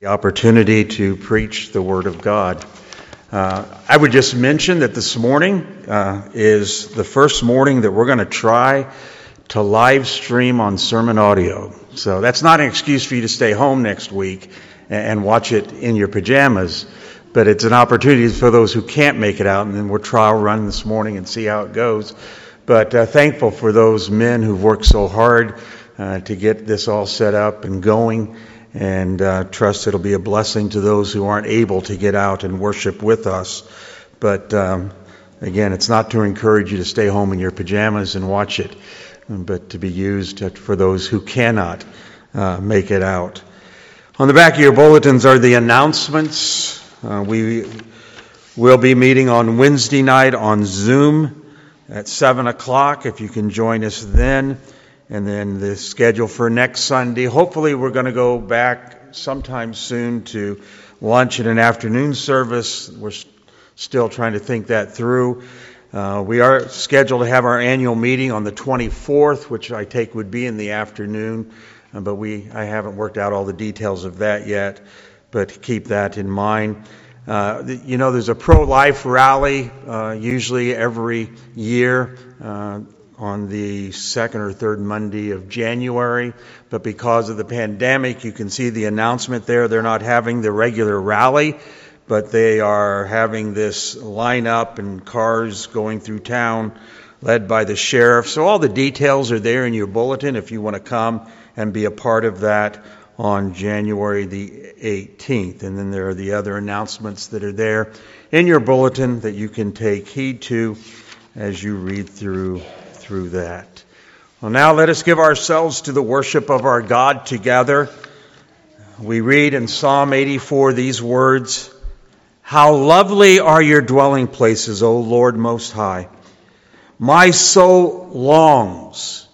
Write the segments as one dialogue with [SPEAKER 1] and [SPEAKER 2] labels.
[SPEAKER 1] the opportunity to preach the Word of God. Uh, I would just mention that this morning uh, is the first morning that we're going to try to live stream on sermon audio. So that's not an excuse for you to stay home next week and watch it in your pajamas, but it's an opportunity for those who can't make it out. And then we're trial run this morning and see how it goes. But uh, thankful for those men who've worked so hard uh, to get this all set up and going and uh, trust it'll be a blessing to those who aren't able to get out and worship with us. But um, again, it's not to encourage you to stay home in your pajamas and watch it, but to be used for those who cannot uh, make it out. On the back of your bulletins are the announcements. Uh, we will be meeting on Wednesday night on Zoom at 7 o'clock if you can join us then and then the schedule for next Sunday. Hopefully, we're going to go back sometime soon to lunch and an afternoon service. We're still trying to think that through. Uh, we are scheduled to have our annual meeting on the 24th, which I take would be in the afternoon, uh, but we I haven't worked out all the details of that yet. But keep that in mind. Uh, you know, there's a pro-life rally uh, usually every year. On the second or third Monday of January. But because of the pandemic, you can see the announcement there. They're not having the regular rally, but they are having this lineup and cars going through town led by the sheriff. So all the details are there in your bulletin if you want to come and be a part of that on January the 18th. And then there are the other announcements that are there in your bulletin that you can take heed to as you read through through that. Well, now let us give ourselves to the worship of our God together. We read in Psalm 84 these words How lovely are your dwelling places, O Lord Most High! My soul longs,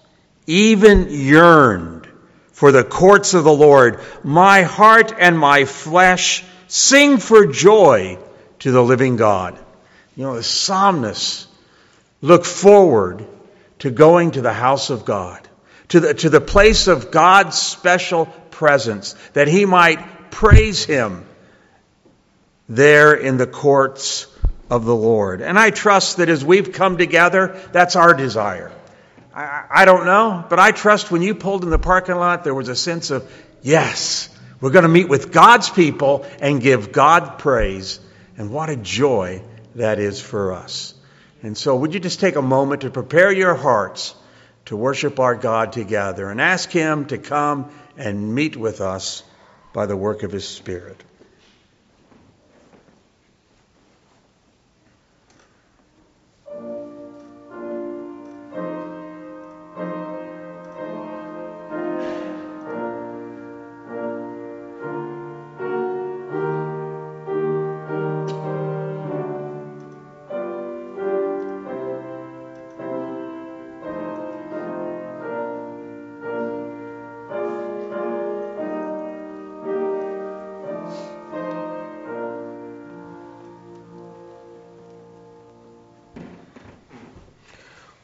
[SPEAKER 1] even yearned, for the courts of the Lord. My heart and my flesh sing for joy to the living God. You know, the psalmist look forward to going to the house of God, to the, to the place of God's special presence, that he might praise him there in the courts of the Lord. And I trust that as we've come together, that's our desire. I, I don't know, but I trust when you pulled in the parking lot, there was a sense of, yes, we're going to meet with God's people and give God praise. And what a joy that is for us. And so, would you just take a moment to prepare your hearts to worship our God together and ask Him to come and meet with us by the work of His Spirit?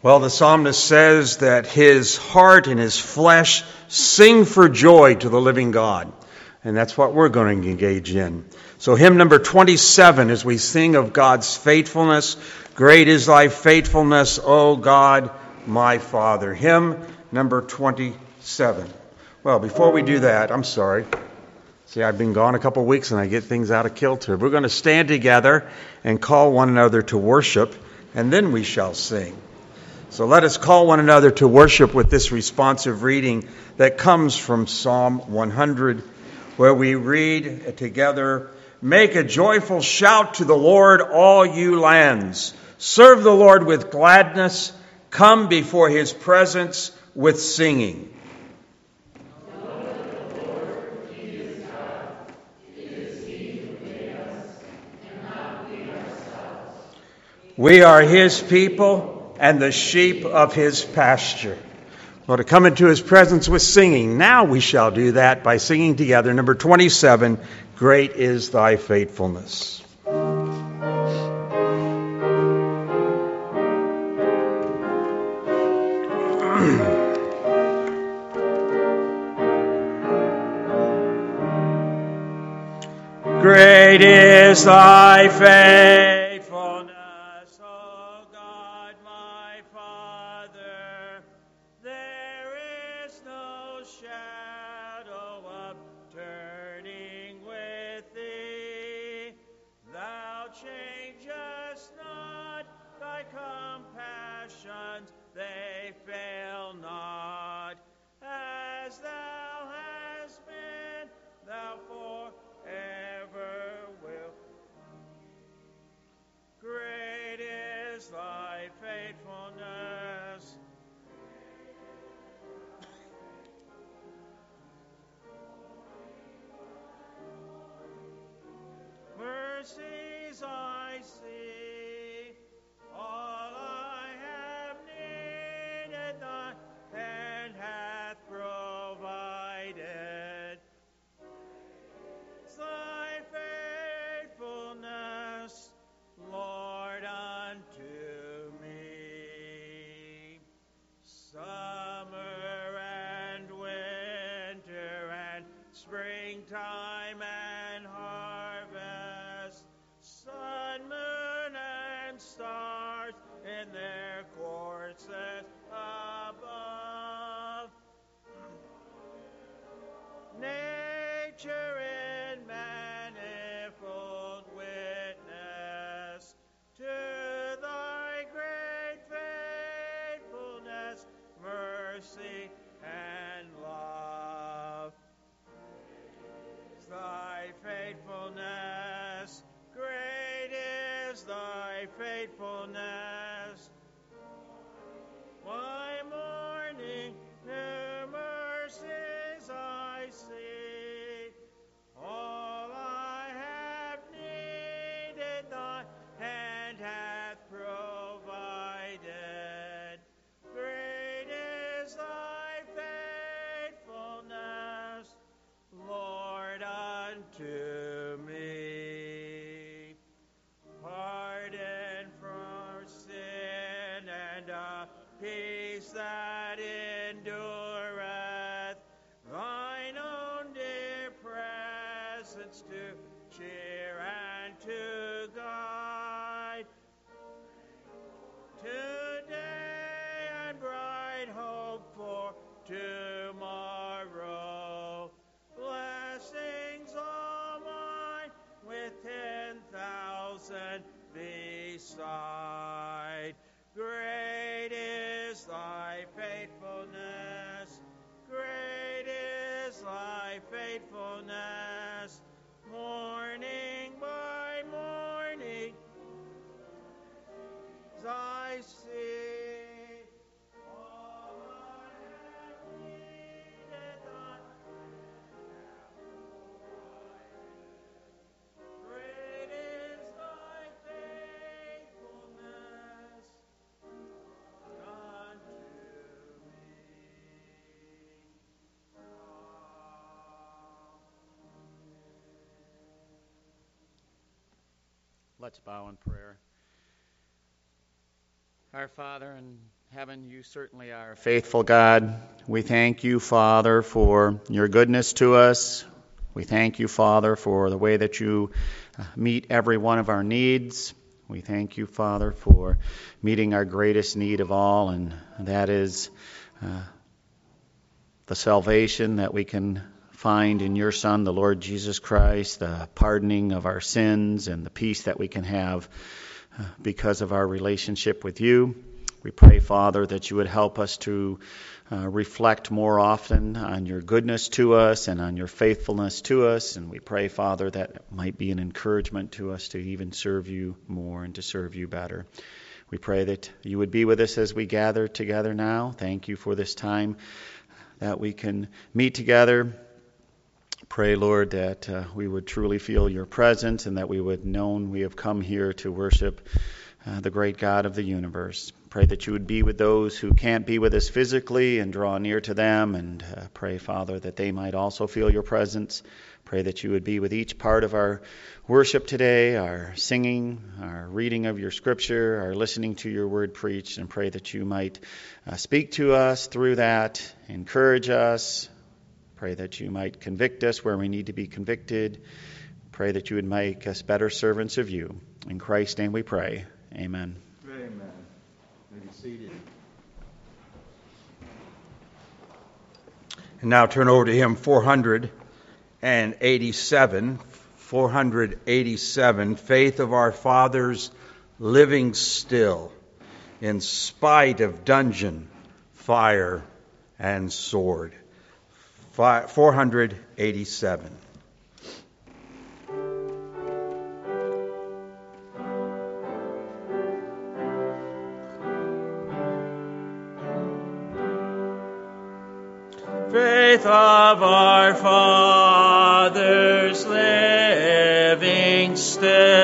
[SPEAKER 1] Well, the psalmist says that his heart and his flesh sing for joy to the living God. And that's what we're going to engage in. So, hymn number 27, as we sing of God's faithfulness, Great is thy faithfulness, O God, my Father. Hymn number 27. Well, before we do that, I'm sorry. See, I've been gone a couple of weeks and I get things out of kilter. We're going to stand together and call one another to worship, and then we shall sing. So let us call one another to worship with this responsive reading that comes from Psalm 100, where we read together Make a joyful shout to the Lord, all you lands. Serve the Lord with gladness. Come before his presence with singing. We are his people and the sheep of his pasture. Well, to come into his presence with singing. Now we shall do that by singing together. Number 27 Great is thy faithfulness. Great is thy faithfulness, mercy, beside. Great is thy faithfulness. Great is thy faithfulness.
[SPEAKER 2] Let's bow in prayer. Our Father in heaven, you certainly are a faithful God. We thank you, Father, for your goodness to us. We thank you, Father, for the way that you uh, meet every one of our needs. We thank you, Father, for meeting our greatest need of all, and that is uh, the salvation that we can find in your Son, the Lord Jesus Christ, the pardoning of our sins, and the peace that we can have uh, because of our relationship with you. We pray, Father, that you would help us to uh, reflect more often on your goodness to us and on your faithfulness to us. And we pray, Father, that might be an encouragement to us to even serve you more and to serve you better. We pray that you would be with us as we gather together now. Thank you for this time that we can meet together. Pray, Lord, that uh, we would truly feel your presence and that we would know we have come here to worship uh, the great God of the universe. Pray that you would be with those who can't be with us physically and draw near to them. And uh, pray, Father, that they might also feel your presence. Pray that you would be with each part of our worship today, our singing, our reading of your scripture, our listening to your word preached, and pray that you might uh, speak to us through that, encourage us. Pray that you might convict us where we need to be convicted. Pray that you would make us better servants of you. In Christ's name we pray. Amen.
[SPEAKER 3] Amen. May be seated. And now turn over to hymn 487. 487. Faith of our fathers living still in spite of dungeon, fire, and sword. 487.
[SPEAKER 1] faith of our fathers living still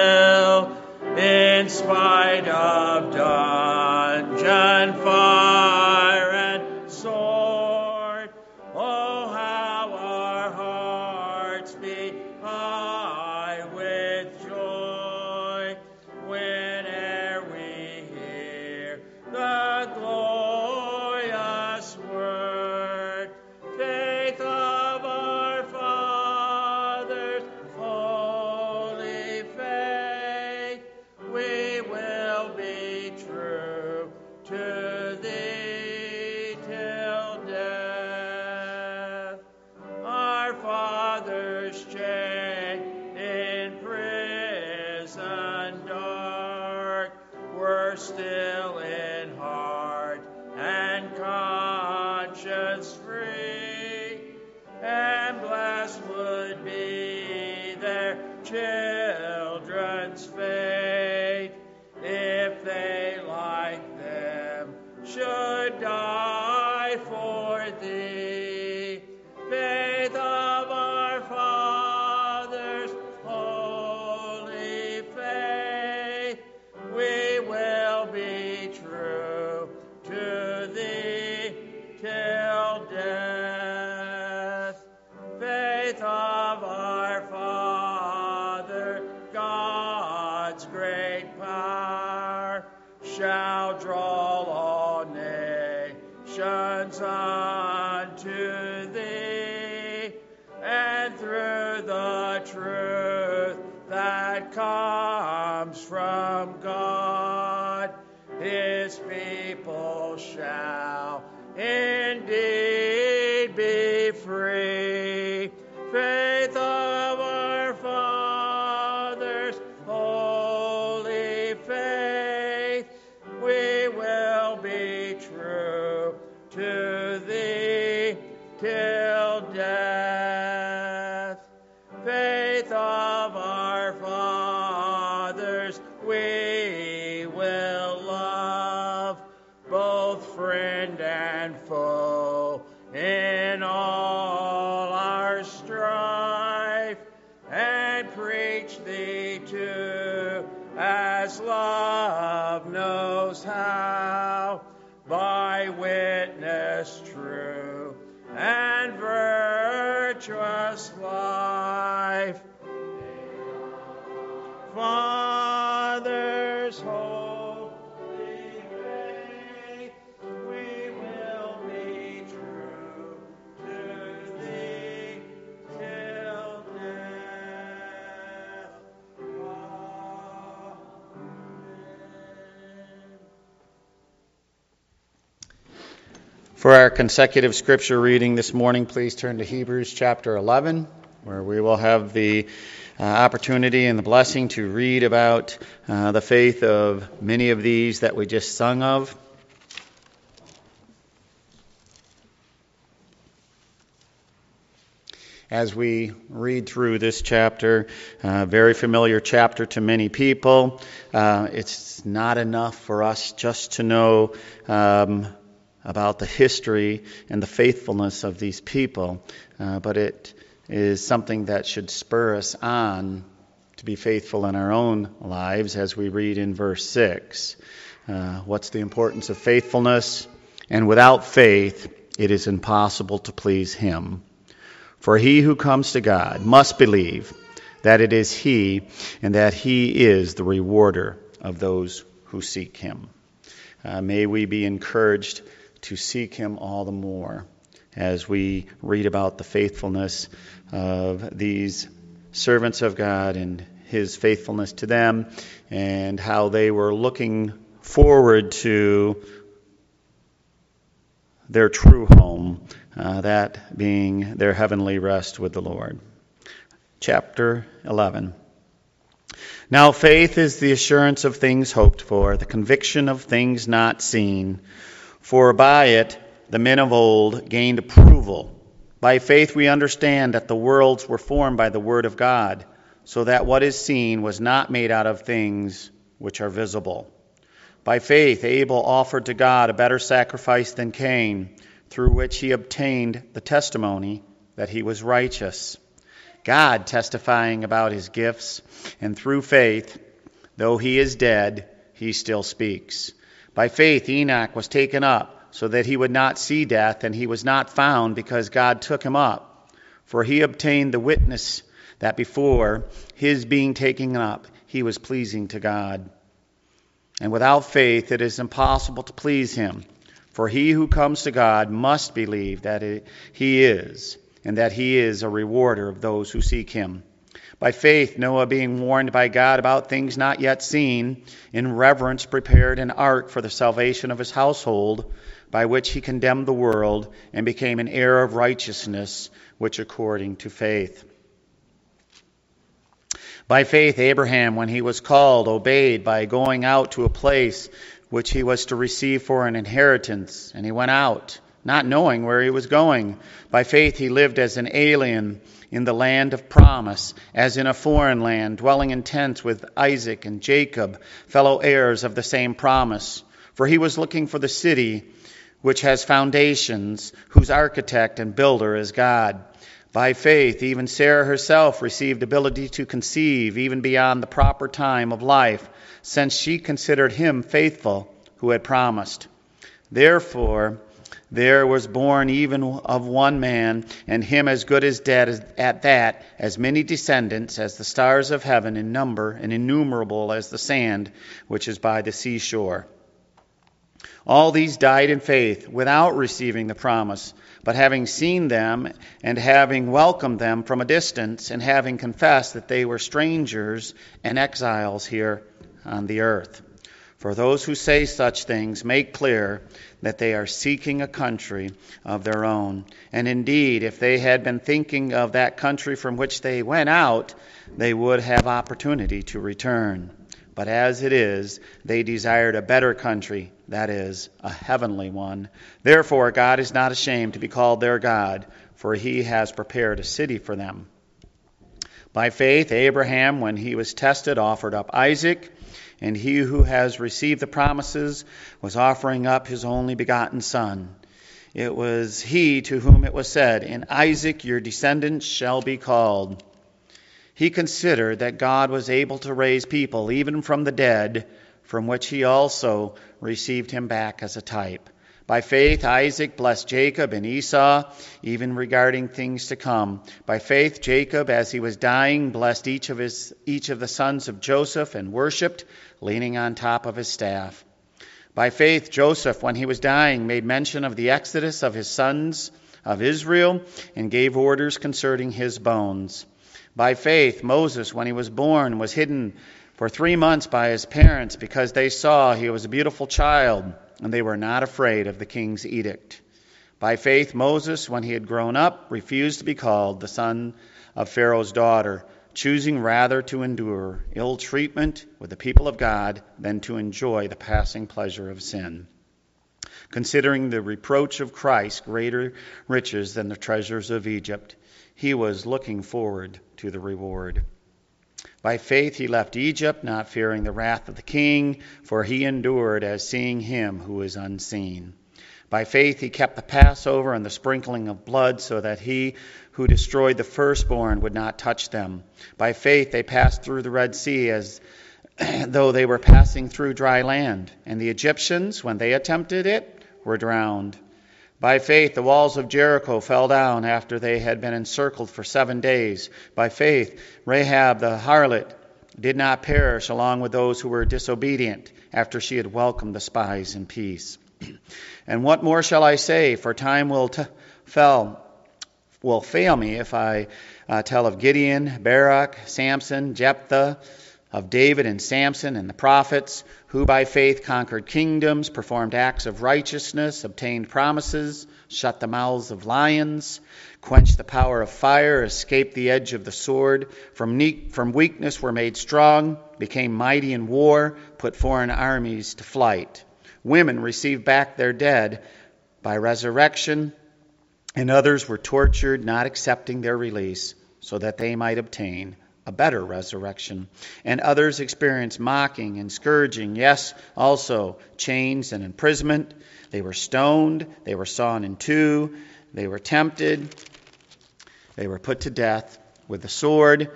[SPEAKER 1] For our
[SPEAKER 2] consecutive scripture reading this morning, please turn to Hebrews chapter 11, where we will have the uh, opportunity and the blessing to read about uh, the faith of many of these that we just sung of. As we read through this chapter, uh, very familiar chapter to many people, uh, it's not enough for us just to know um, about the history and the faithfulness of these people, uh, but it is something that should spur us on to be faithful in our own lives as we read in verse 6. Uh, what's the importance of faithfulness? And without faith, it is impossible to please Him. For he who comes to God must believe that it is He and that He is the rewarder of those who seek Him. Uh, may we be encouraged to seek Him all the more as we read about the faithfulness of these servants of God and his faithfulness to them and how they were looking forward to their true home, uh, that being their heavenly rest with the Lord. Chapter 11. Now, faith is the assurance of things hoped for, the conviction of things not seen. For by it the men of old gained approval. By faith we understand that the worlds were formed by the Word of God, so that what is seen was not made out of things which are visible. By faith Abel offered to God a better sacrifice than Cain, through which he obtained the testimony that he was righteous. God testifying about his gifts, and through faith, though he is dead, he still speaks. By faith Enoch was taken up so that he would not see death, and he was not found because God took him up. For he obtained the witness that before his being taken up, he was pleasing to God. And without faith, it is impossible to please him. For he who comes to God must believe that he is, and that he is a rewarder of those who seek him. By faith, Noah, being warned by God about things not yet seen, in reverence prepared an ark for the salvation of his household by which he condemned the world and became an heir of righteousness, which according to faith. By faith, Abraham, when he was called, obeyed by going out to a place which he was to receive for an inheritance, and he went out, not knowing where he was going. By faith, he lived as an alien in the land of promise, as in a foreign land, dwelling in tents with Isaac and Jacob, fellow heirs of the same promise. For he was looking for the city which has foundations, whose architect and builder is God. By faith, even Sarah herself received ability to conceive even beyond the proper time of life, since she considered him faithful who had promised. Therefore, there was born even of one man, and him as good as dead at that, as many descendants as the stars of heaven in number, and innumerable as the sand which is by the seashore. All these died in faith without receiving the promise, but having seen them and having welcomed them from a distance and having confessed that they were strangers and exiles here on the earth. For those who say such things make clear that they are seeking a country of their own. And indeed, if they had been thinking of that country from which they went out, they would have opportunity to return. But as it is, they desired a better country, that is, a heavenly one. Therefore, God is not ashamed to be called their God, for he has prepared a city for them. By faith, Abraham, when he was tested, offered up Isaac, and he who has received the promises was offering up his only begotten son. It was he to whom it was said, In Isaac your descendants shall be called. He considered that God was able to raise people even from the dead, from which he also received him back as a type. By faith, Isaac blessed Jacob and Esau, even regarding things to come. By faith, Jacob, as he was dying, blessed each of, his, each of the sons of Joseph and worshiped, leaning on top of his staff. By faith, Joseph, when he was dying, made mention of the exodus of his sons of Israel and gave orders concerning his bones. By faith, Moses, when he was born, was hidden for three months by his parents because they saw he was a beautiful child and they were not afraid of the king's edict. By faith, Moses, when he had grown up, refused to be called the son of Pharaoh's daughter, choosing rather to endure ill treatment with the people of God than to enjoy the passing pleasure of sin. Considering the reproach of Christ greater riches than the treasures of Egypt he was looking forward to the reward. By faith he left Egypt, not fearing the wrath of the king, for he endured as seeing him who is unseen. By faith he kept the Passover and the sprinkling of blood, so that he who destroyed the firstborn would not touch them. By faith they passed through the Red Sea as though they were passing through dry land, and the Egyptians, when they attempted it, were drowned. By faith, the walls of Jericho fell down after they had been encircled for seven days. By faith, Rahab the harlot did not perish along with those who were disobedient after she had welcomed the spies in peace. and what more shall I say? For time will t- fell, will fail me if I uh, tell of Gideon, Barak, Samson, Jephthah, of David and Samson and the prophets, who by faith conquered kingdoms, performed acts of righteousness, obtained promises, shut the mouths of lions, quenched the power of fire, escaped the edge of the sword, from, ne- from weakness were made strong, became mighty in war, put foreign armies to flight. Women received back their dead by resurrection, and others were tortured, not accepting their release, so that they might obtain a better resurrection. And others experienced mocking and scourging, yes, also chains and imprisonment. They were stoned, they were sawn in two, they were tempted, they were put to death with the sword.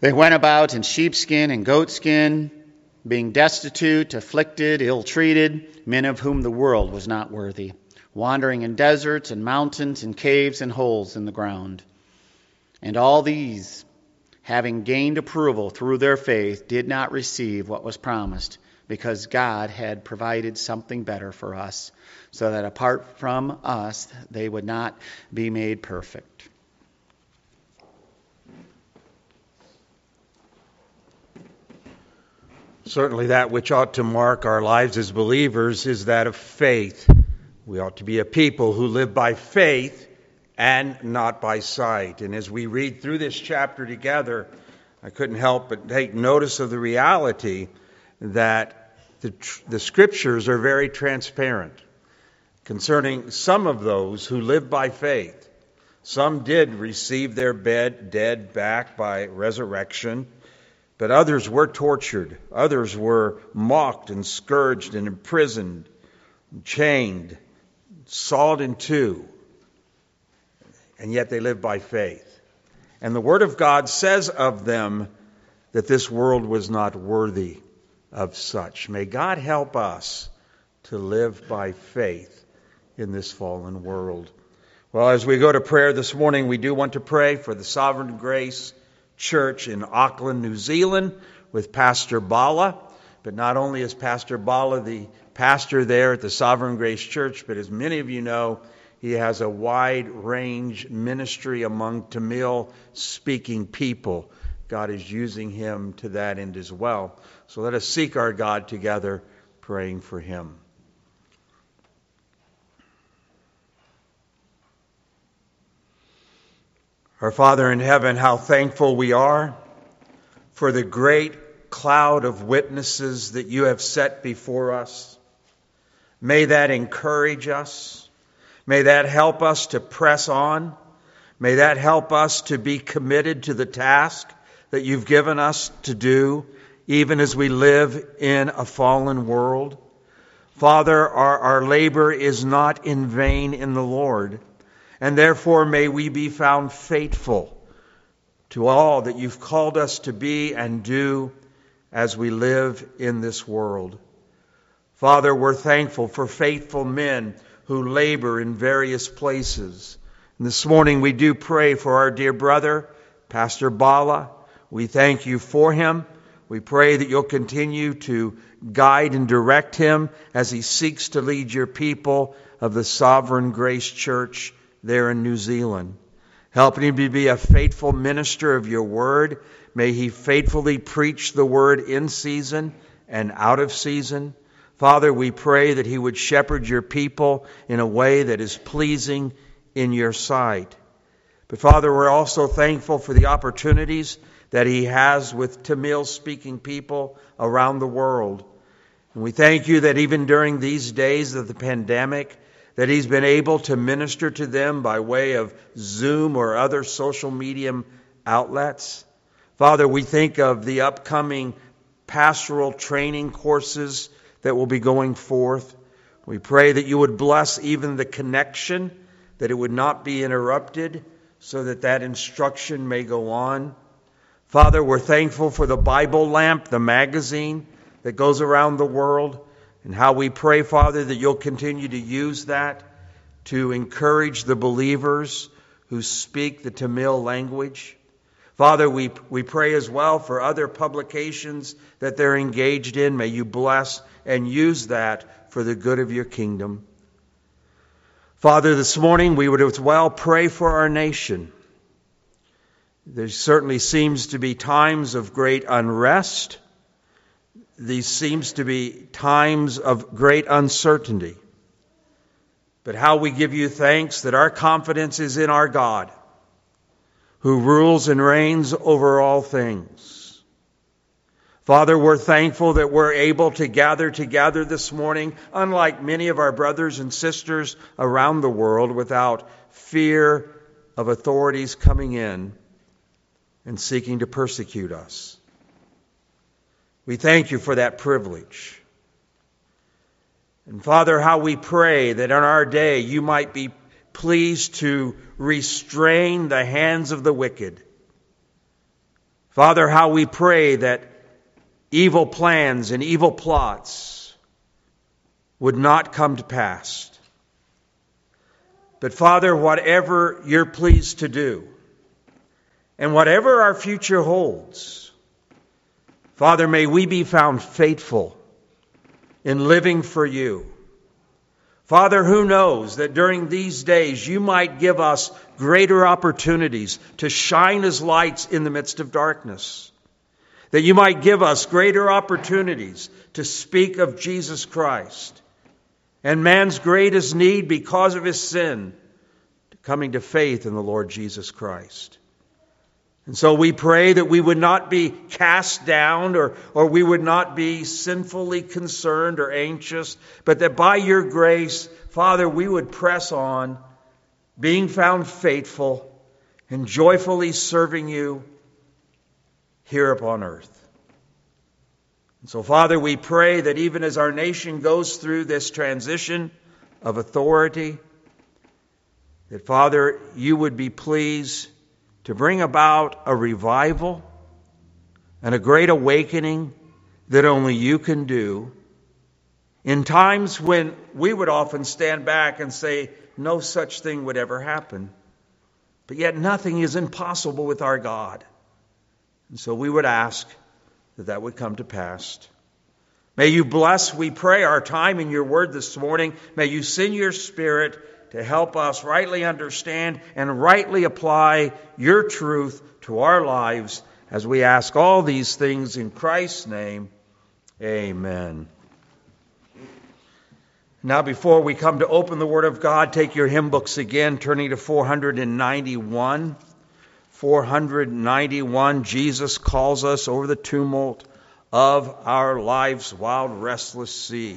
[SPEAKER 2] They went about in sheepskin and goatskin, being destitute, afflicted, ill treated, men of whom the world was not worthy, wandering in deserts and mountains and caves and holes in the ground. And all these having gained approval through their faith, did not receive what was promised because God had provided something better for us, so that apart from us, they would not be made perfect.
[SPEAKER 1] Certainly, that which ought to mark our lives as believers is that of faith. We ought to be a people who live by faith and not by sight. And as we read through this chapter together, I couldn't help but take notice of the reality that the, the scriptures are very transparent concerning some of those who live by faith. Some did receive their bed, dead back by resurrection, but others were tortured. Others were mocked and scourged and imprisoned, chained, sawed in two and yet they lived by faith. And the Word of God says of them that this world was not worthy of such. May God help us to live by faith in this fallen world. Well, as we go to prayer this morning, we do want to pray for the Sovereign Grace Church in Auckland, New Zealand, with Pastor Bala. But not only is Pastor Bala the pastor there at the Sovereign Grace Church, but as many of you know, he has a wide range ministry among Tamil speaking people. God is using him to that end as well. So let us seek our God together, praying for him. Our Father in heaven, how thankful we are for the great cloud of witnesses that you have set before us. May that encourage us. May that help us to press on. May that help us to be committed to the task that you've given us to do, even as we live in a fallen world. Father, our, our labor is not in vain in the Lord, and therefore may we be found faithful to all that you've called us to be and do as we live in this world. Father, we're thankful for faithful men who labor in various places. And this morning we do pray for our dear brother, Pastor Bala. We thank you for him. We pray that you'll continue to guide and direct him as he seeks to lead your people of the Sovereign Grace Church there in New Zealand. Helping him to be a faithful minister of your word. May he faithfully preach the word in season and out of season. Father, we pray that He would shepherd your people in a way that is pleasing in your sight. But Father, we're also thankful for the opportunities that He has with Tamil speaking people around the world. And we thank you that even during these days of the pandemic, that He's been able to minister to them by way of Zoom or other social medium outlets. Father, we think of the upcoming pastoral training courses that will be going forth. We pray that you would bless even the connection, that it would not be interrupted, so that that instruction may go on. Father, we're thankful for the Bible lamp, the magazine that goes around the world, and how we pray, Father, that you'll continue to use that to encourage the believers who speak the Tamil language. Father, we, we pray as well for other publications that they're engaged in. May you bless and use that for the good of your kingdom. Father, this morning we would as well pray for our nation. There certainly seems to be times of great unrest. These seems to be times of great uncertainty. But how we give you thanks that our confidence is in our God, who rules and reigns over all things. Father, we're thankful that we're able to gather together this morning, unlike many of our brothers and sisters around the world, without fear of authorities coming in and seeking to persecute us. We thank you for that privilege. And Father, how we pray that in our day you might be pleased to restrain the hands of the wicked. Father, how we pray that evil plans and evil plots would not come to pass. But Father, whatever you're pleased to do, and whatever our future holds, Father, may we be found faithful in living for you. Father, who knows that during these days you might give us greater opportunities to shine as lights in the midst of darkness. That you might give us greater opportunities to speak of Jesus Christ and man's greatest need because of his sin, coming to faith in the Lord Jesus Christ. And so we pray that we would not be cast down or, or we would not be sinfully concerned or anxious, but that by your grace, Father, we would press on, being found faithful and joyfully serving you here upon earth. And so, Father, we pray that even as our nation goes through this transition of authority, that, Father, you would be pleased to bring about a revival and a great awakening that only you can do in times when we would often stand back and say, no such thing would ever happen. But yet nothing is impossible with our God. And so we would ask that that would come to pass. May you bless, we pray, our time in your word this morning. May you send your spirit to help us rightly understand and rightly apply your truth to our lives as we ask all these things in Christ's name. Amen. Now, before we come to open the Word of God, take your hymn books again, turning to 491. 491, Jesus calls us over the tumult of our life's wild, restless sea.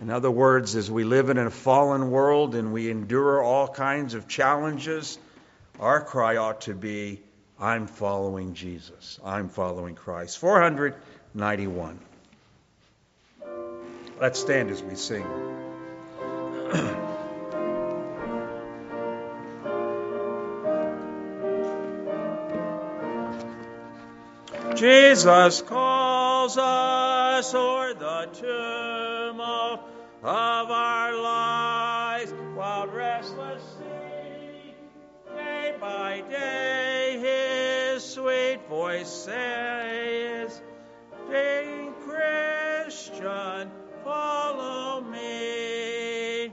[SPEAKER 1] In other words, as we live in a fallen world and we endure all kinds of challenges, our cry ought to be, I'm following Jesus. I'm following Christ. 491. Let's stand as we sing. Jesus calls us o'er the tumult of our lives, wild restless. Day by day his sweet voice says, Ding Christian, follow me.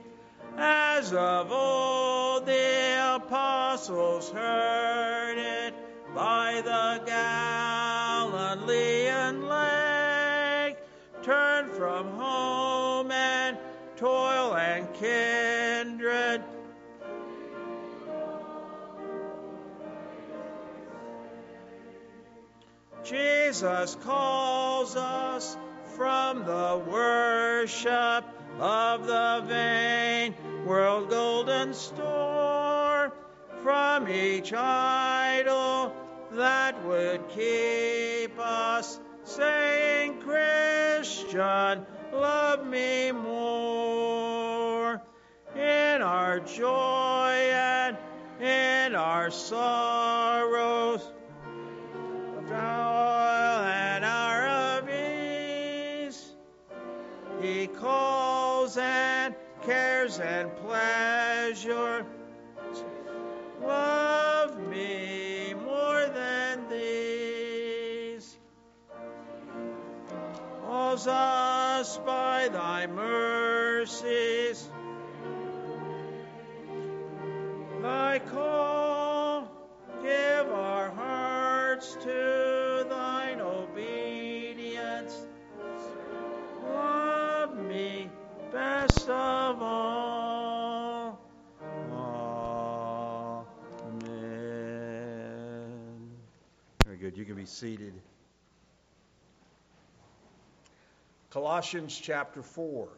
[SPEAKER 1] As of old the apostles heard it by the Galilean toil and kindred. Jesus calls us from the worship of the vain world golden store, from each idol that would keep us saying, Christian, love me more. Our joy and in our sorrows, of toil and our of ease, He calls and cares and pleasure. Love me more than these. Calls us by thy mercies thy call, give our hearts to thine obedience. Love me best of all. Amen. Very good. You can be seated. Colossians chapter 4.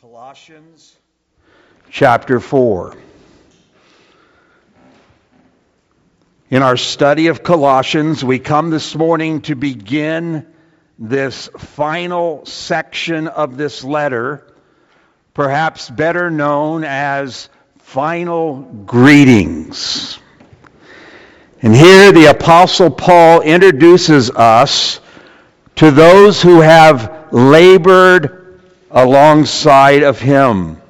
[SPEAKER 1] Colossians chapter 4. In our study of Colossians, we come this morning to begin this final section of this letter, perhaps better known as final greetings. And here the Apostle Paul introduces us to those who have labored alongside of him.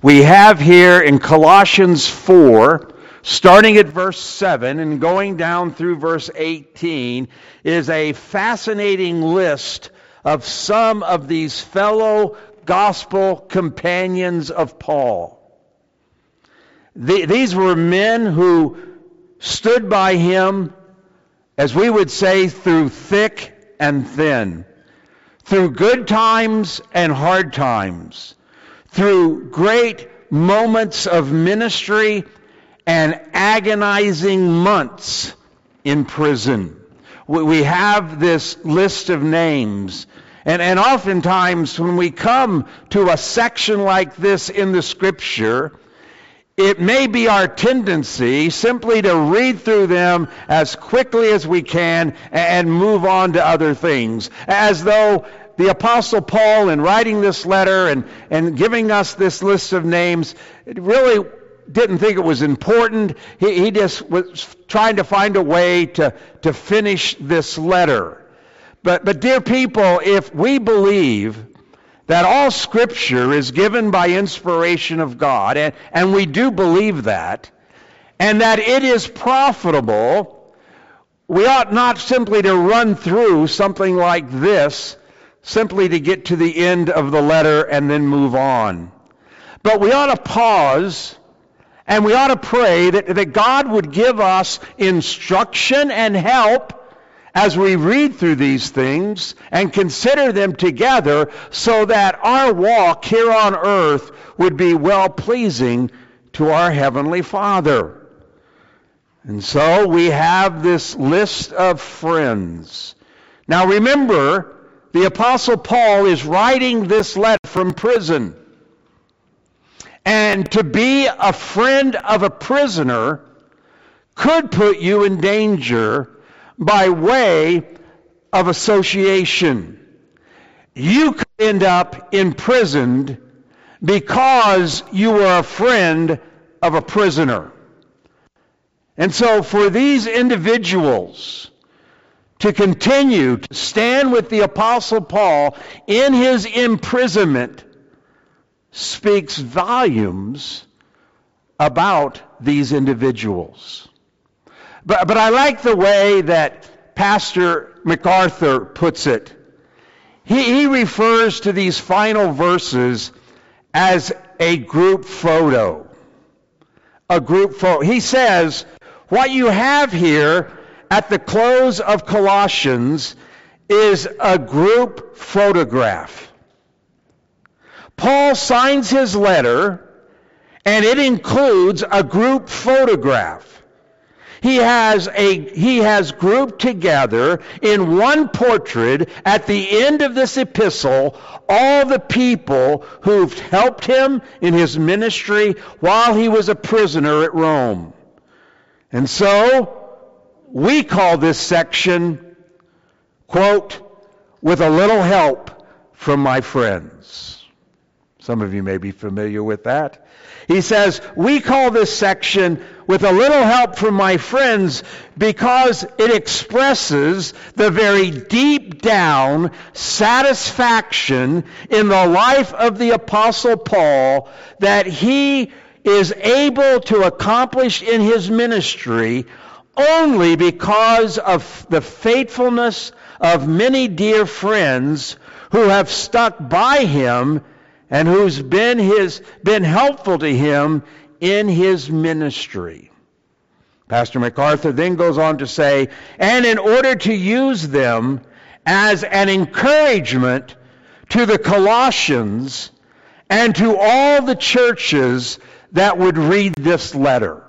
[SPEAKER 1] We have here in Colossians 4, starting at verse 7 and going down through verse 18, is a fascinating list of some of these fellow gospel companions of Paul. The, these were men who stood by him, as we would say, through thick and thin, through good times and hard times, through great moments of ministry and agonizing months in prison. We have this list of names. And, and oftentimes, when we come to a section like this in the scripture, it may be our tendency simply to read through them as quickly as we can and move on to other things, as though the Apostle Paul, in writing this letter and, and giving us this list of names, really didn't think it was important. He, he just was trying to find a way to, to finish this letter. But, but, dear people, if we believe that all Scripture is given by inspiration of God, and, and we do believe that, and that it is profitable, we ought not simply to run through something like this simply to get to the end of the letter and then move on. But we ought to pause and we ought to pray that, that God would give us instruction and help as we read through these things and consider them together so that our walk here on earth would be well pleasing to our Heavenly Father. And so we have this list of friends. Now remember, the Apostle Paul is writing this letter from prison. And to be a friend of a prisoner could put you in danger by way of association. You could end up imprisoned because you were a friend of a prisoner. And so for these individuals to continue to stand with the Apostle Paul in his imprisonment speaks volumes about these individuals. But, but I like the way that Pastor MacArthur puts it. He, he refers to these final verses as a group photo. A group photo. He says, what you have here at the close of Colossians is a group photograph. Paul signs his letter, and it includes a group photograph. He has, a, he has grouped together in one portrait at the end of this epistle all the people who've helped him in his ministry while he was a prisoner at Rome. And so, we call this section, quote, with a little help from my friends. Some of you may be familiar with that. He says, we call this section with a little help from my friends because it expresses the very deep down satisfaction in the life of the apostle Paul that he is able to accomplish in his ministry only because of the faithfulness of many dear friends who have stuck by him and who's been his been helpful to him in his ministry. Pastor MacArthur then goes on to say, and in order to use them as an encouragement to the Colossians and to all the churches that would read this letter.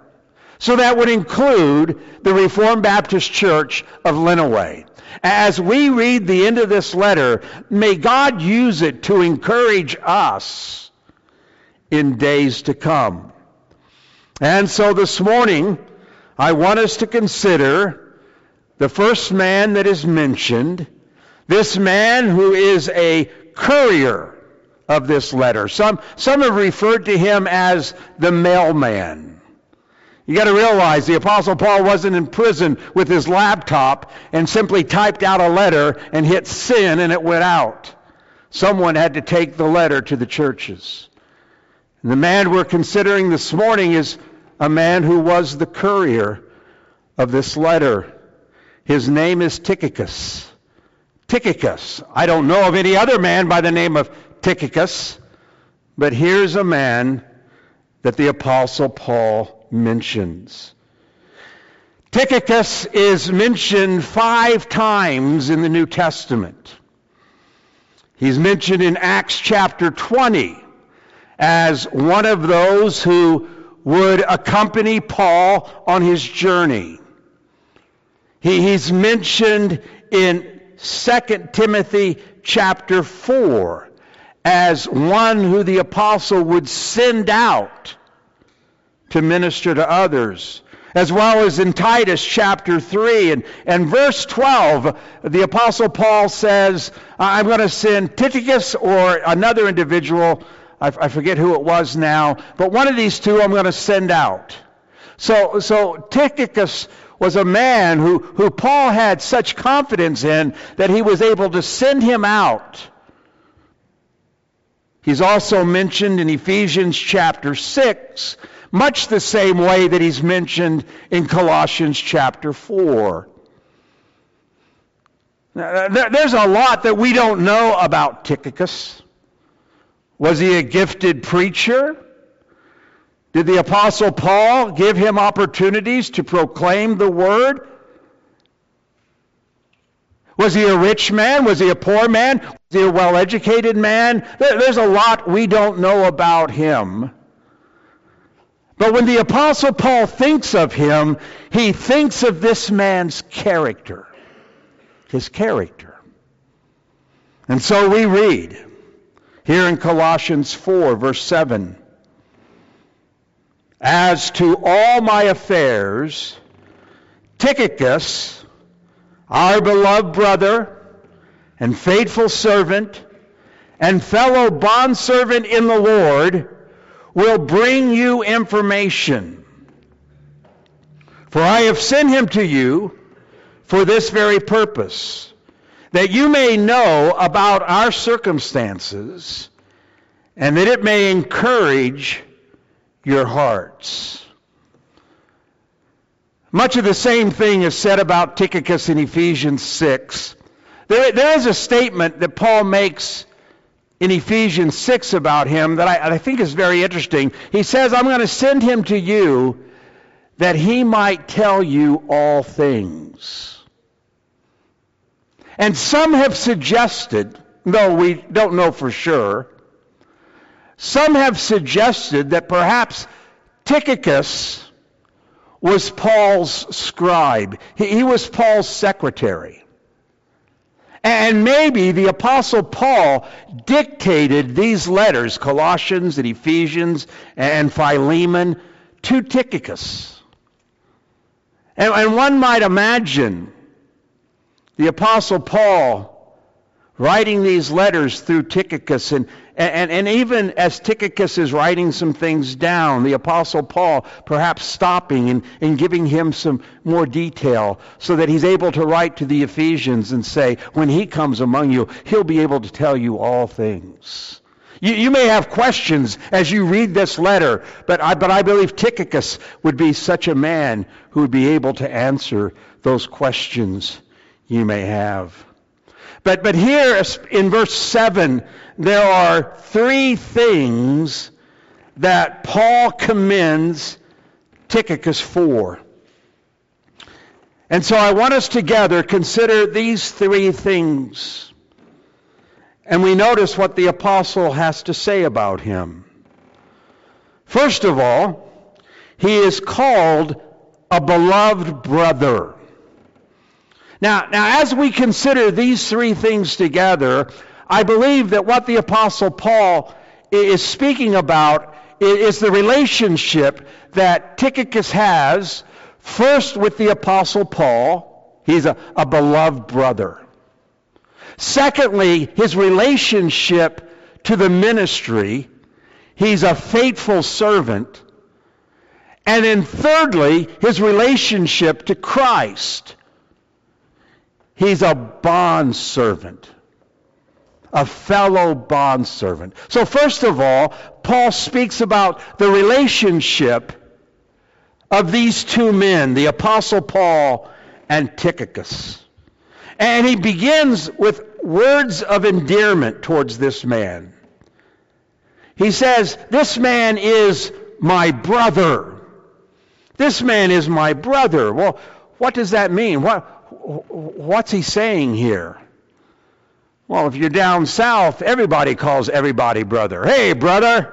[SPEAKER 1] So that would include the Reformed Baptist Church of Lenawee. As we read the end of this letter, may God use it to encourage us in days to come. And so this morning, I want us to consider the first man that is mentioned, this man who is a courier of this letter. Some, some have referred to him as the mailman. You got to realize the Apostle Paul wasn't in prison with his laptop and simply typed out a letter and hit sin and it went out. Someone had to take the letter to the churches. And the man we're considering this morning is a man who was the courier of this letter. His name is Tychicus. Tychicus. I don't know of any other man by the name of Tychicus, but here's a man that the Apostle Paul mentions. Tychicus is mentioned five times in the New Testament. He's mentioned in Acts chapter 20 as one of those who would accompany Paul on his journey. He, he's mentioned in 2 Timothy chapter 4 as one who the apostle would send out to minister to others. As well as in Titus chapter 3 and, and verse 12, the Apostle Paul says, I'm going to send Tychicus or another individual, I, forget who it was now, but one of these two I'm going to send out. So, so Tychicus was a man who, who Paul had such confidence in that he was able to send him out. He's also mentioned in Ephesians chapter 6 much the same way that he's mentioned in Colossians chapter 4. There's a lot that we don't know about Tychicus. Was he a gifted preacher? Did the Apostle Paul give him opportunities to proclaim the word? Was he a rich man? Was he a poor man? Was he a well educated man? There's a lot we don't know about him. But when the Apostle Paul thinks of him, he thinks of this man's character. His character. And so we read here in Colossians 4, verse 7 As to all my affairs, Tychicus, our beloved brother and faithful servant and fellow bondservant in the Lord, will bring you information. For I have sent him to you for this very purpose, that you may know about our circumstances and that it may encourage your hearts. Much of the same thing is said about Tychicus in Ephesians 6. There, there is a statement that Paul makes in Ephesians 6 about him that I, I think is very interesting. He says, I'm going to send him to you that he might tell you all things. And some have suggested, though we don't know for sure, some have suggested that perhaps Tychicus was Paul's scribe. He, he was Paul's secretary. And maybe the Apostle Paul dictated these letters, Colossians and Ephesians and Philemon, to Tychicus. And, and one might imagine the Apostle Paul writing these letters through Tychicus and, and, and even as Tychicus is writing some things down, the Apostle Paul perhaps stopping and, and giving him some more detail so that he's able to write to the Ephesians and say, when he comes among you, he'll be able to tell you all things. You, you may have questions as you read this letter, but I, but I believe Tychicus would be such a man who would be able to answer those questions you may have. But, but here in verse 7, there are three things that Paul commends Tychicus for. And so I want us together consider these three things. And we notice what the apostle has to say about him. First of all, he is called a beloved brother. Now, now, as we consider these three things together, I believe that what the Apostle Paul is speaking about is the relationship that Tychicus has, first with the Apostle Paul. He's a, a beloved brother. Secondly, his relationship to the ministry. He's a faithful servant. And then thirdly, his relationship to Christ. He's a bond servant. A fellow bond servant. So first of all, Paul speaks about the relationship of these two men, the apostle Paul and Tychicus. And he begins with words of endearment towards this man. He says, This man is my brother. This man is my brother. Well, what does that mean? What, what's he saying here? Well, if you're down south, everybody calls everybody brother. Hey, brother!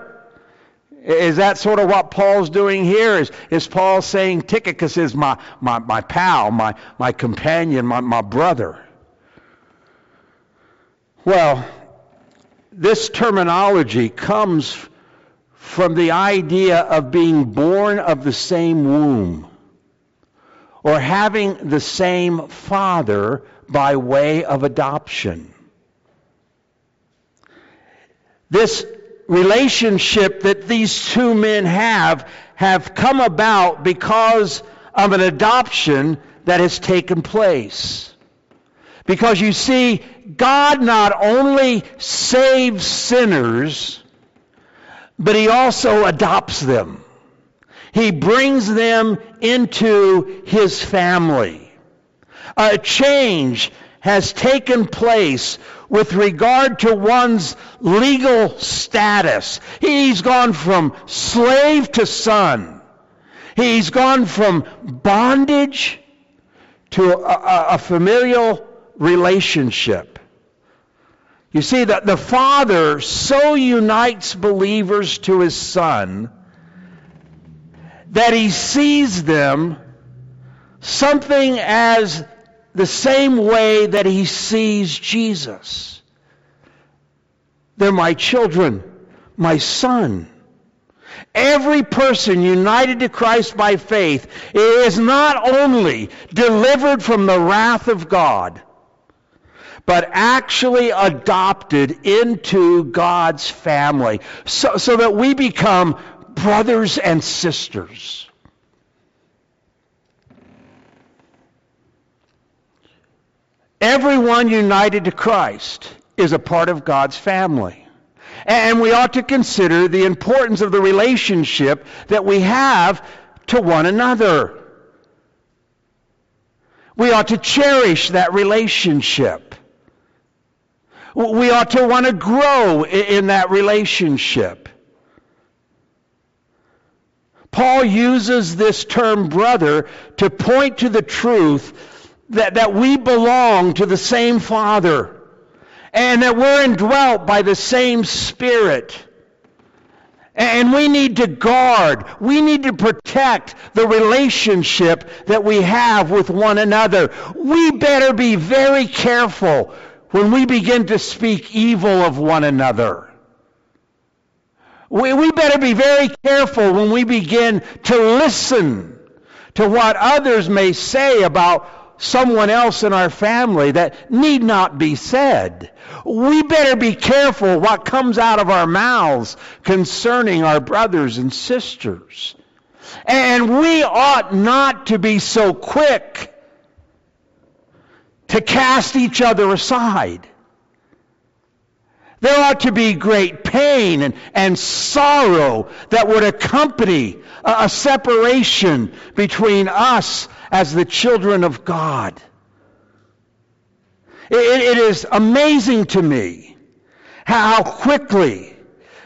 [SPEAKER 1] Is that sort of what Paul's doing here? Is, is Paul saying Tychicus is my, my, my pal, my, my companion, my, my brother? Well, this terminology comes from the idea of being born of the same womb or having the same father by way of adoption. This relationship that these two men have have come about because of an adoption that has taken place. Because you see, God not only saves sinners, but He also adopts them. He brings them into His family. A change has taken place with regard to one's legal status. He's gone from slave to son. He's gone from bondage to a, a, familial relationship. You see, that the Father so unites believers to His Son that He sees them something as the same way that He sees Jesus. They're my children, my son. Every person united to Christ by faith is not only delivered from the wrath of God, but actually adopted into God's family so, so that we become brothers and sisters. Everyone united to Christ is a part of God's family. And we ought to consider the importance of the relationship that we have to one another. We ought to cherish that relationship. We ought to want to grow in that relationship. Paul uses this term brother to point to the truth that, that we belong to the same Father and that we're indwelt by the same Spirit. And we need to guard, we need to protect the relationship that we have with one another. We better be very careful when we begin to speak evil of one another. We, we better be very careful when we begin to listen to what others may say about someone else in our family that need not be said. We better be careful what comes out of our mouths concerning our brothers and sisters. And we ought not to be so quick to cast each other aside. There ought to be great pain and, and sorrow that would accompany a, a separation between us as the children of God. It, it is amazing to me how quickly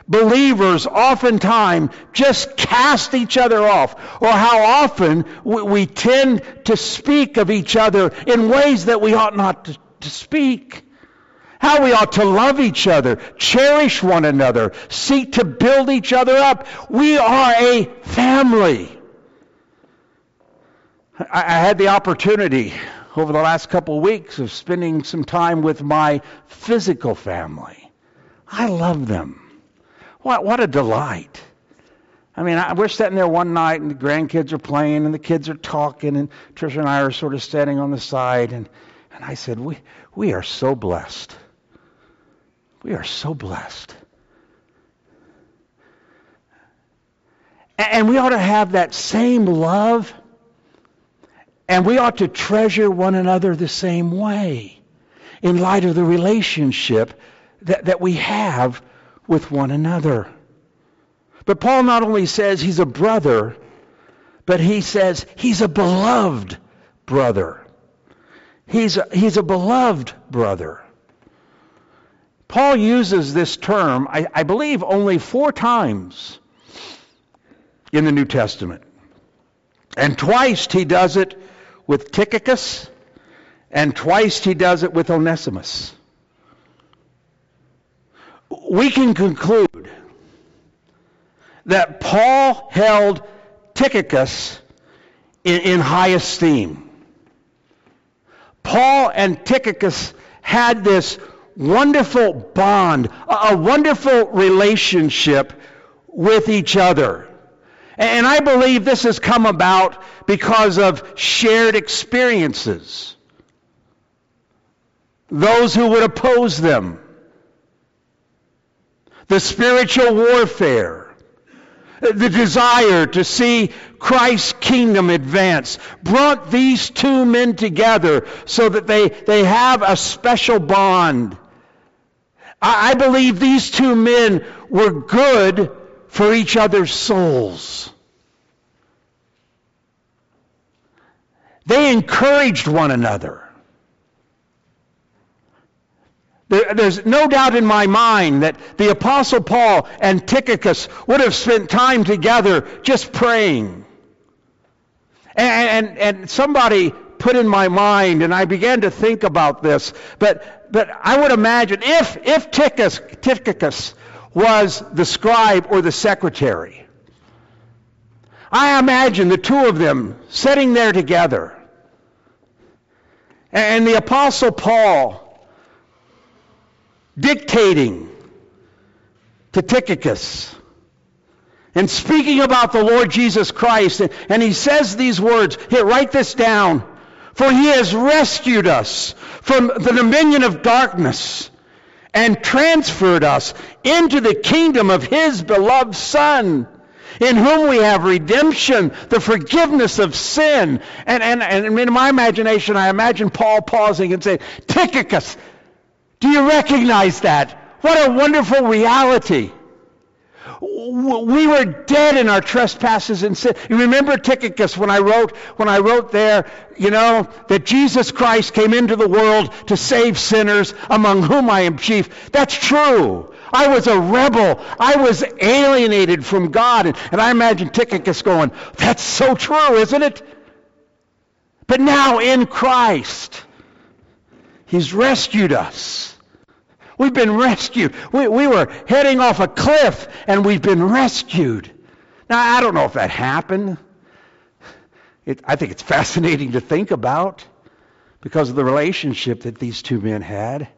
[SPEAKER 1] believers oftentimes just cast each other off, or how often we, we, tend to speak of each other in ways that we ought not to, to speak. How we ought to love each other, cherish one another, seek to build each other up. We are a family. I, had the opportunity over the last couple of weeks of spending some time with my physical family. I love them. What, what a delight. I mean, I, we're sitting there one night and the grandkids are playing and the kids are talking and Trisha and I are sort of standing on the side and, and I said, we, we are so blessed. We are so blessed. And we ought to have that same love and we ought to treasure one another the same way in light of the relationship that, that we have with one another. But Paul not only says he's a brother, but he says he's a beloved brother. He's a, he's a beloved brother. Paul uses this term, I, I believe, only four times in the New Testament. And twice he does it with Tychicus, and twice he does it with Onesimus. We can conclude that Paul held Tychicus in, in high esteem. Paul and Tychicus had this wonderful bond, a, wonderful relationship with each other. And I believe this has come about because of shared experiences. Those who would oppose them. The spiritual warfare. The desire to see Christ's kingdom advance brought these two men together so that they, they have a special bond. I, I believe these two men were good for each other's souls. They encouraged one another. There, there's no doubt in my mind that the Apostle Paul and Tychicus would have spent time together just praying. And, and, and somebody put in my mind, and I began to think about this, but, but I would imagine if, if Tychicus, Tychicus was the scribe or the secretary, I imagine the two of them sitting there together. And the Apostle Paul dictating to Tychicus and speaking about the Lord Jesus Christ. And, he says these words. Here, write this down. For he has rescued us from the dominion of darkness and transferred us into the kingdom of his beloved Son, in whom we have redemption, the forgiveness of sin. And, and, and in my imagination, I imagine Paul pausing and saying, Tychicus, do you recognize that? What a wonderful reality. We were dead in our trespasses and sin. You remember Tychicus when I wrote when I wrote there, you know, that Jesus Christ came into the world to save sinners, among whom I am chief. That's true. I was a rebel. I was alienated from God. And, and I imagine Tychicus going, That's so true, isn't it? But now in Christ, He's rescued us. We've been rescued. We, we were heading off a cliff and we've been rescued. Now, I don't know if that happened. It, I think it's fascinating to think about because of the relationship that these two men had.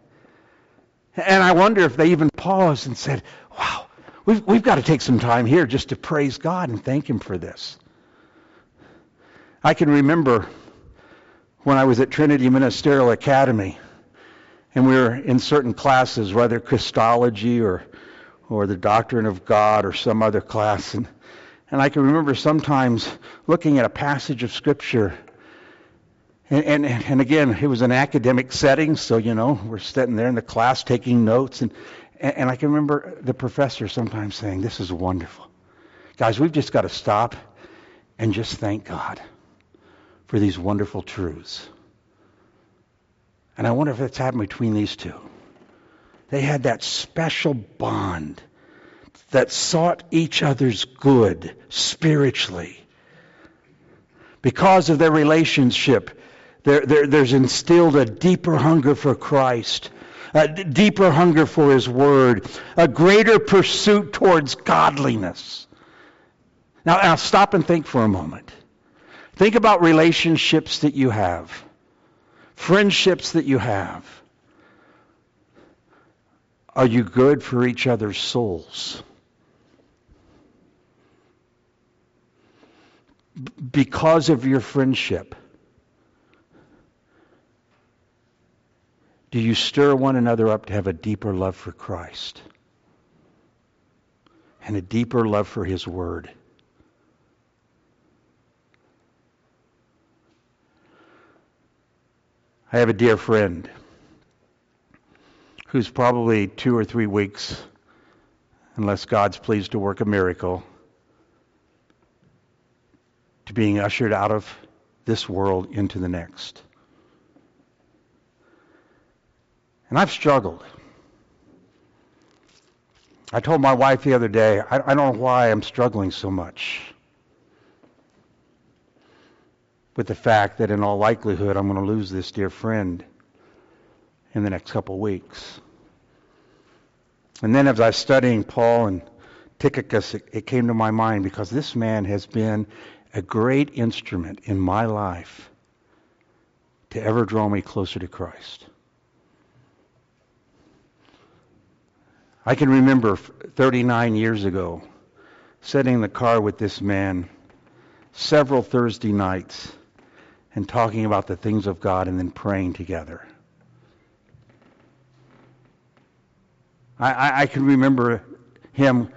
[SPEAKER 1] And I wonder if they even paused and said, wow, we've, we've got to take some time here just to praise God and thank Him for this. I can remember when I was at Trinity Ministerial Academy and we were in certain classes, whether Christology or, or the doctrine of God or some other class. And, and I can remember sometimes looking at a passage of Scripture. And, and, and again, it was an academic setting, so, you know, we're sitting there in the class taking notes. And, and I can remember the professor sometimes saying, This is wonderful. Guys, we've just got to stop and just thank God for these wonderful truths. And I wonder if it's happened between these two. They had that special bond that sought each other's good spiritually. Because of their relationship, there, there, there's instilled a deeper hunger for Christ, a d- deeper hunger for His Word, a greater pursuit towards godliness. Now, now stop and think for a moment. Think about relationships that you have, friendships that you have. Are you good for each other's souls? Because of your friendship, do you stir one another up to have a deeper love for Christ and a deeper love for His Word? I have a dear friend who's probably two or three weeks, unless God's pleased to work a miracle, to being ushered out of this world into the next. And I've struggled. I told my wife the other day, I, I don't know why I'm struggling so much with the fact that in all likelihood I'm going to lose this dear friend in the next couple of weeks. And then as I was studying Paul and Tychicus, it, it came to my mind because this man has been a great instrument in my life to ever draw me closer to Christ. I can remember 39 years ago sitting in the car with this man several Thursday nights and talking about the things of God and then praying together. I, I, I can remember him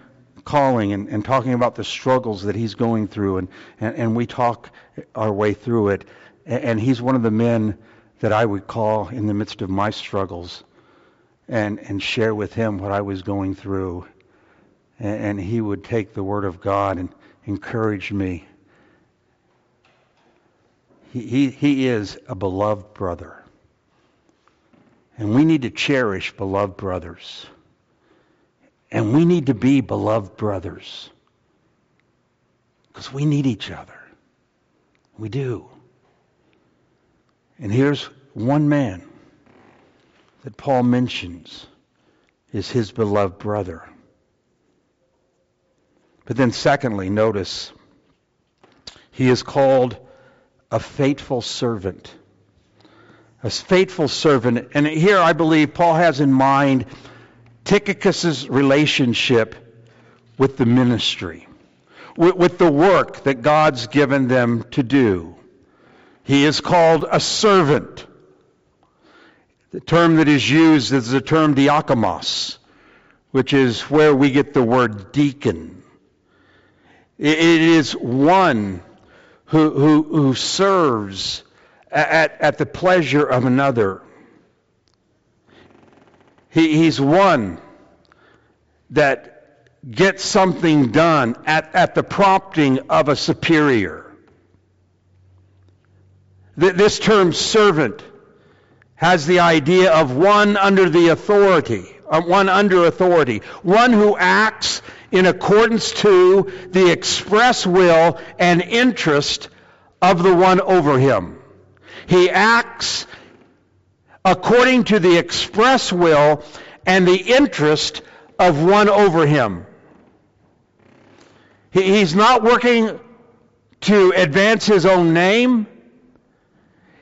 [SPEAKER 1] calling and, and, talking about the struggles that he's going through, and, and, and we talk our way through it. And, he's one of the men that I would call in the midst of my struggles and, and share with him what I was going through. And he would take the Word of God and encourage me. He, he, is a beloved brother. And we need to cherish beloved brothers. And we need to be beloved brothers. Because we need each other. We do. And here's one man that Paul mentions is his beloved brother. But then, secondly, notice he is called a faithful servant. A faithful servant. And here I believe Paul has in mind Tychicus's relationship with the ministry, with, with the work that God's given them to do. He is called a servant. The term that is used is the term diakonos, which is where we get the word deacon. It is one who, who, who serves at, at the pleasure of another. He, he's one that gets something done at, at the prompting of a superior. This term servant has the idea of one under the authority, uh, one under authority, one who acts in accordance to the express will and interest of the one over him. He acts according to the express will and the interest of one over him. he's not working to advance his own name.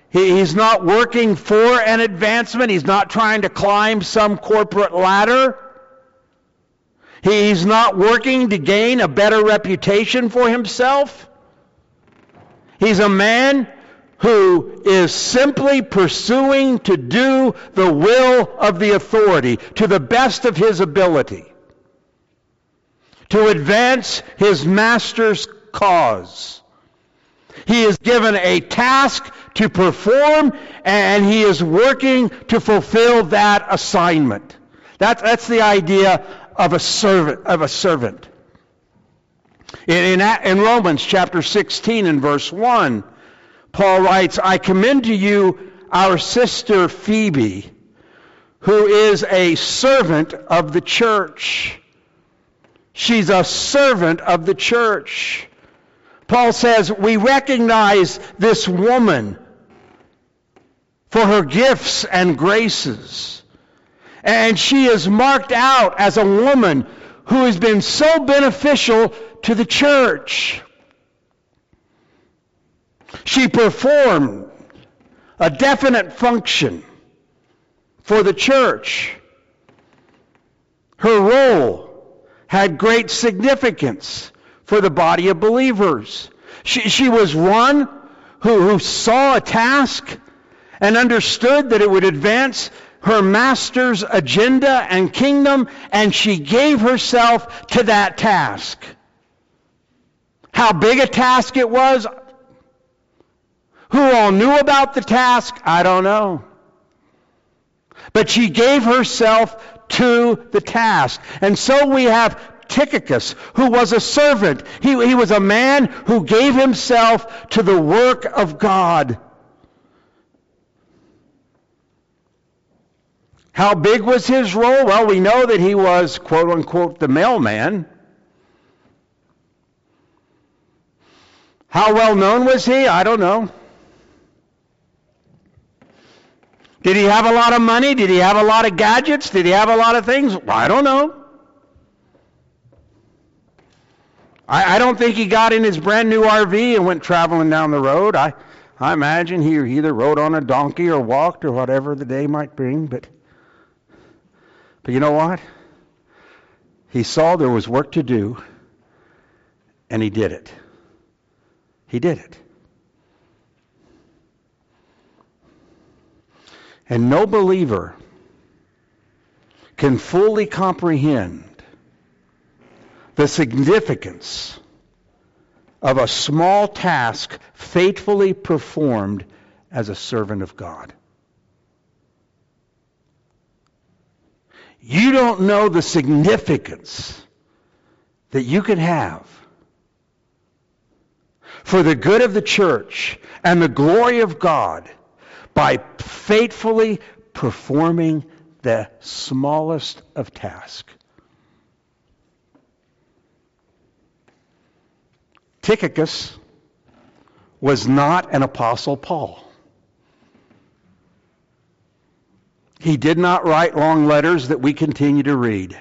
[SPEAKER 1] he's not working for an advancement. He's not trying to climb some corporate ladder. He's not working to gain a better reputation for himself. He's a man who is simply pursuing to do the will of the authority to the best of his ability, to advance his master's cause. He is given a task to perform, and he is working to fulfill that assignment. That's, that's the idea of a servant. Of a servant. In, in, in Romans chapter 16 and verse 1, Paul writes, I commend to you our sister Phoebe, who is a servant of the church. She's a servant of the church. Paul says, we recognize this woman for her gifts and graces. And she is marked out as a woman who has been so beneficial to the church. She performed a definite function for the church. Her role had great significance for the body of believers. She, she was one who, who saw a task and understood that it would advance her master's agenda and kingdom, and she gave herself to that task. How big a task it was, who all knew about the task, I don't know. But she gave herself to the task. And so we have Tychicus, who was a servant. He, he was a man who gave himself to the work of God. How big was his role? Well, we know that he was, quote unquote, the mailman. How well known was he? I don't know. Did he have a lot of money? Did he have a lot of gadgets? Did he have a lot of things? I don't know. I, I don't think he got in his brand new RV and went traveling down the road. I, I imagine he either rode on a donkey or walked or whatever the day might bring. But, but you know what? He saw there was work to do, and he did it. He did it. And no believer can fully comprehend the significance of a small task faithfully performed as a servant of God. You don't know the significance that you can have for the good of the church and the glory of God by faithfully performing the smallest of tasks. Tychicus was not an apostle Paul. He did not write long letters that we continue to read.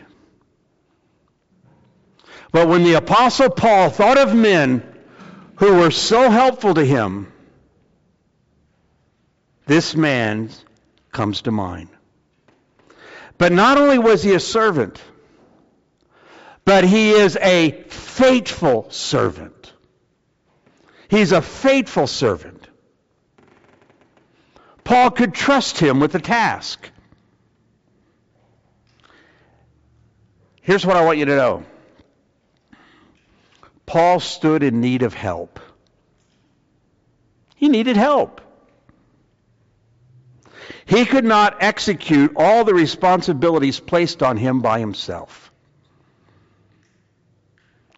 [SPEAKER 1] But when the apostle Paul thought of men who were so helpful to him, this man comes to mind. But not only was he a servant, but he is a faithful servant. He's a faithful servant. Paul could trust him with the task. Here's what I want you to know Paul stood in need of help. He needed help. He could not execute all the responsibilities placed on him by himself.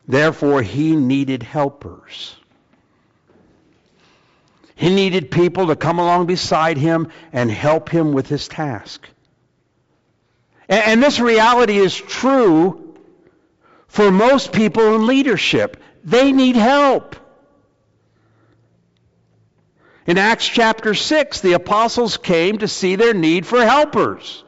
[SPEAKER 1] Therefore, he needed helpers. He needed people to come along beside him and help him with his task. And, and this reality is true for most people in leadership. They need help. In Acts chapter 6, the apostles came to see their need for helpers.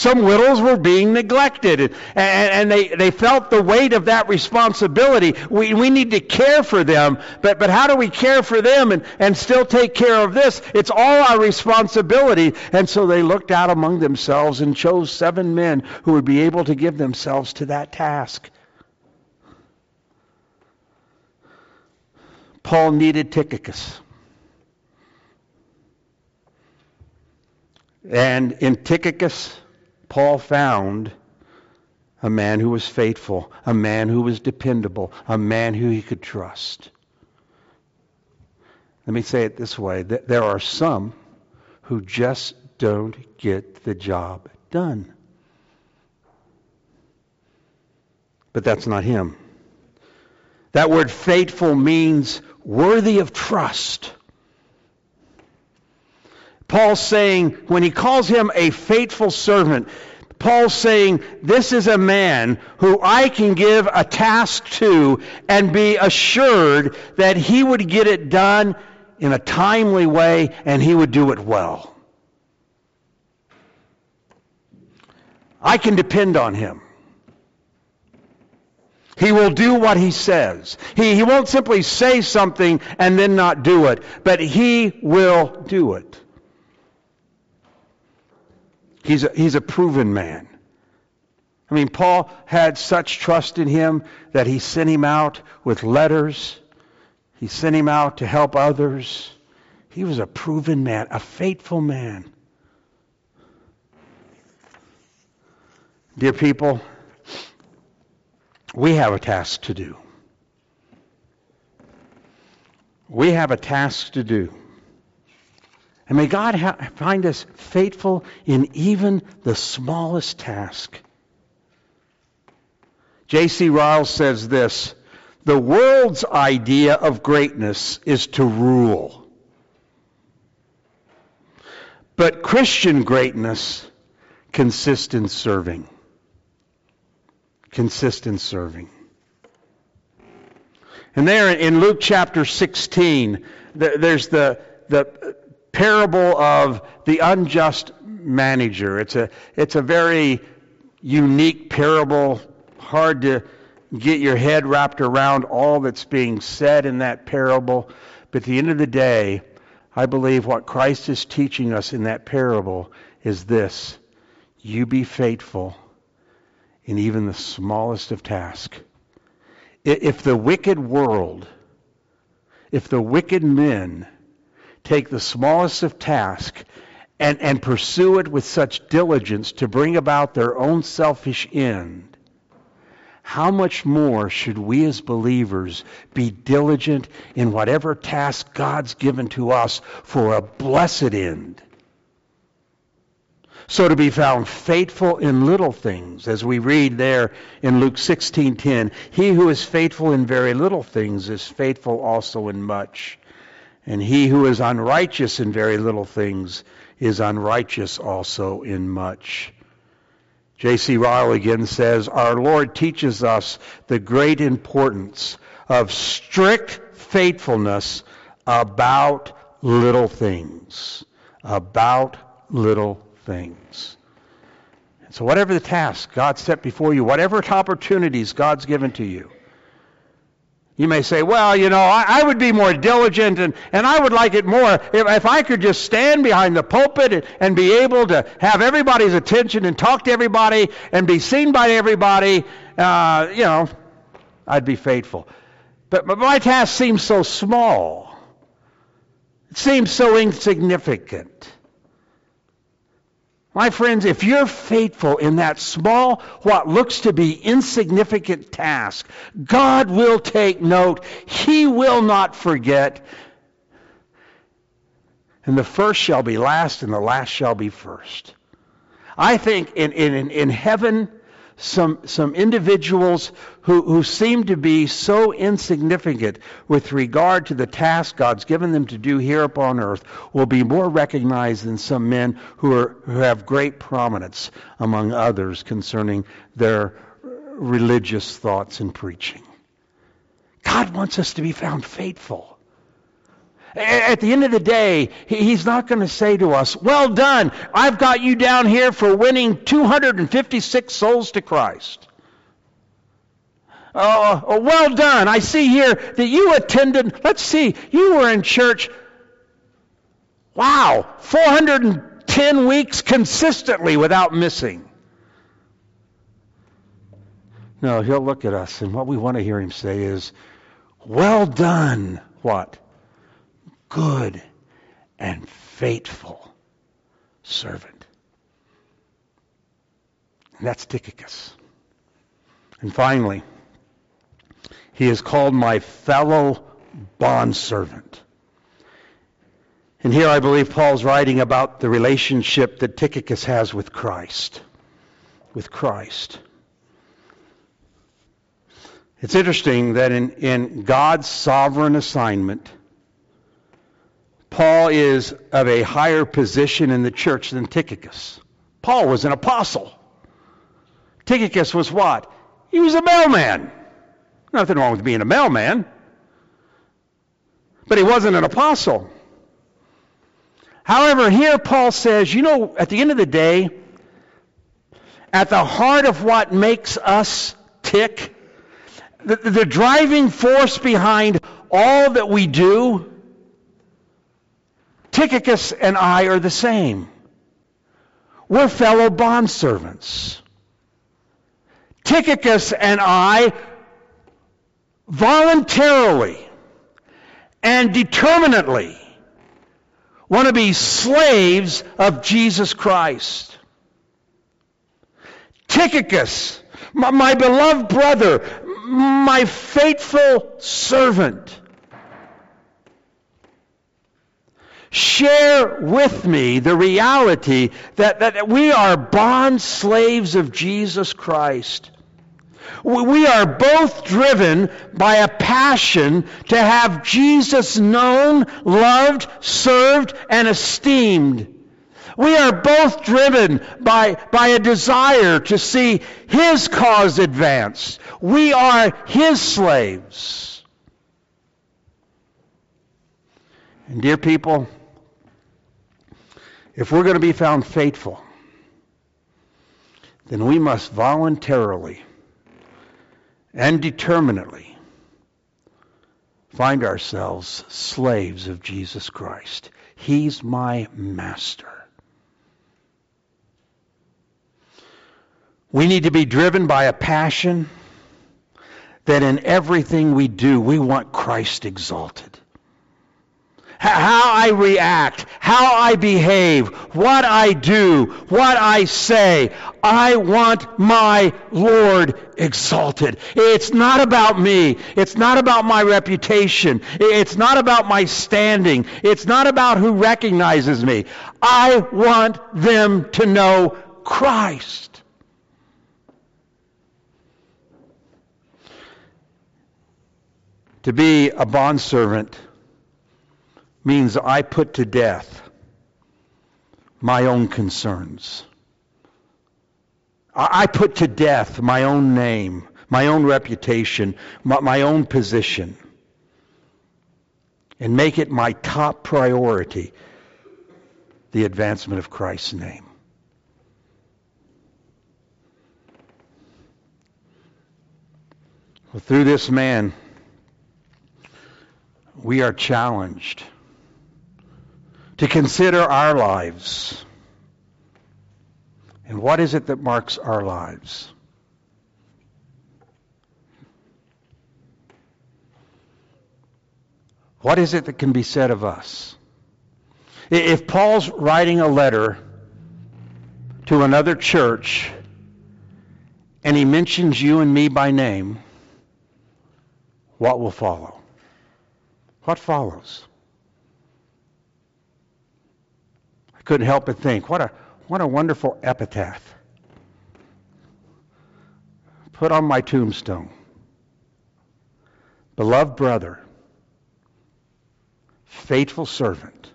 [SPEAKER 1] Some widows were being neglected, and, and, they, they felt the weight of that responsibility. We, we need to care for them, but, but how do we care for them and, and still take care of this? It's all our responsibility. And so they looked out among themselves and chose seven men who would be able to give themselves to that task. Paul needed Tychicus. And in Tychicus, Paul found a man who was faithful, a man who was dependable, a man who he could trust. Let me say it this way there are some who just don't get the job done. But that's not him. That word faithful means worthy of trust. Paul's saying, when he calls him a faithful servant, Paul's saying, this is a man who I can give a task to and be assured that he would get it done in a timely way and he would do it well. I can depend on him. He will do what he says. He, he won't simply say something and then not do it, but he will do it. He's a, he's a proven man. I mean, Paul had such trust in him that he sent him out with letters. He sent him out to help others. He was a proven man, a faithful man. Dear people, we have a task to do. We have a task to do. And may God ha- find us faithful in even the smallest task. J.C. Ryle says this The world's idea of greatness is to rule. But Christian greatness consists in serving consistent serving. And there in Luke chapter 16, there's the, the parable of the unjust manager. It's a, it's a very unique parable, hard to get your head wrapped around all that's being said in that parable. But at the end of the day, I believe what Christ is teaching us in that parable is this you be faithful in even the smallest of tasks. If the wicked world, if the wicked men take the smallest of tasks and, and pursue it with such diligence to bring about their own selfish end, how much more should we as believers be diligent in whatever task God's given to us for a blessed end? so to be found faithful in little things as we read there in Luke 16:10 he who is faithful in very little things is faithful also in much and he who is unrighteous in very little things is unrighteous also in much J.C. Ryle again says our Lord teaches us the great importance of strict faithfulness about little things about little things. So, whatever the task God set before you, whatever opportunities God's given to you, you may say, well, you know, I, I, would be more diligent and, and I would like it more if, if I could just stand behind the pulpit and, and, be able to have everybody's attention and talk to everybody and be seen by everybody, uh, you know, I'd be faithful. But, but my task seems so small. It seems so insignificant. My friends, if you're faithful in that small, what looks to be insignificant task, God will take note. He will not forget. And the first shall be last, and the last shall be first. I think in, in, in heaven, some, some individuals who, who seem to be so insignificant with regard to the task God's given them to do here upon earth will be more recognized than some men who, are, who have great prominence among others concerning their religious thoughts and preaching. God wants us to be found faithful. At the end of the day, he's not going to say to us, Well done, I've got you down here for winning 256 souls to Christ. Oh, oh, well done. I see here that you attended, let's see, you were in church, wow, 410 weeks consistently without missing. No, he'll look at us, and what we want to hear him say is, Well done. What? Good and faithful servant. And that's Tychicus. And finally, he is called my fellow bondservant. And here I believe Paul's writing about the relationship that Tychicus has with Christ. With Christ. It's interesting that in, in God's sovereign assignment, Paul is of a higher position in the church than Tychicus. Paul was an apostle. Tychicus was what? He was a mailman. Nothing wrong with being a mailman. But he wasn't an apostle. However, here Paul says, you know, at the end of the day, at the heart of what makes us tick, the, the driving force behind all that we do, Tychicus and I are the same. We're fellow bondservants. Tychicus and I voluntarily and determinately want to be slaves of Jesus Christ. Tychicus, my, my beloved brother, my faithful servant, share with me the reality that, that we are bond slaves of Jesus Christ. We are both driven by a passion to have Jesus known, loved, served, and esteemed. We are both driven by, by a desire to see His cause advanced. We are His slaves. And dear people, if we're going to be found faithful, then we must voluntarily and determinately find ourselves slaves of Jesus Christ. He's my master. We need to be driven by a passion that in everything we do, we want Christ exalted how I react, how I behave, what I do, what I say. I want my Lord exalted. It's not about me. It's not about my reputation. It's not about my standing. It's not about who recognizes me. I want them to know Christ. To be a bondservant means I put to death my own concerns. I put to death my own name, my own reputation, my, own position, and make it my top priority the advancement of Christ's name. Well, through this man, we are challenged to consider our lives. And what is it that marks our lives? What is it that can be said of us? If Paul's writing a letter to another church and he mentions you and me by name, what will follow? What follows? Couldn't help but think, what a, what a wonderful epitaph. Put on my tombstone. Beloved brother, faithful servant,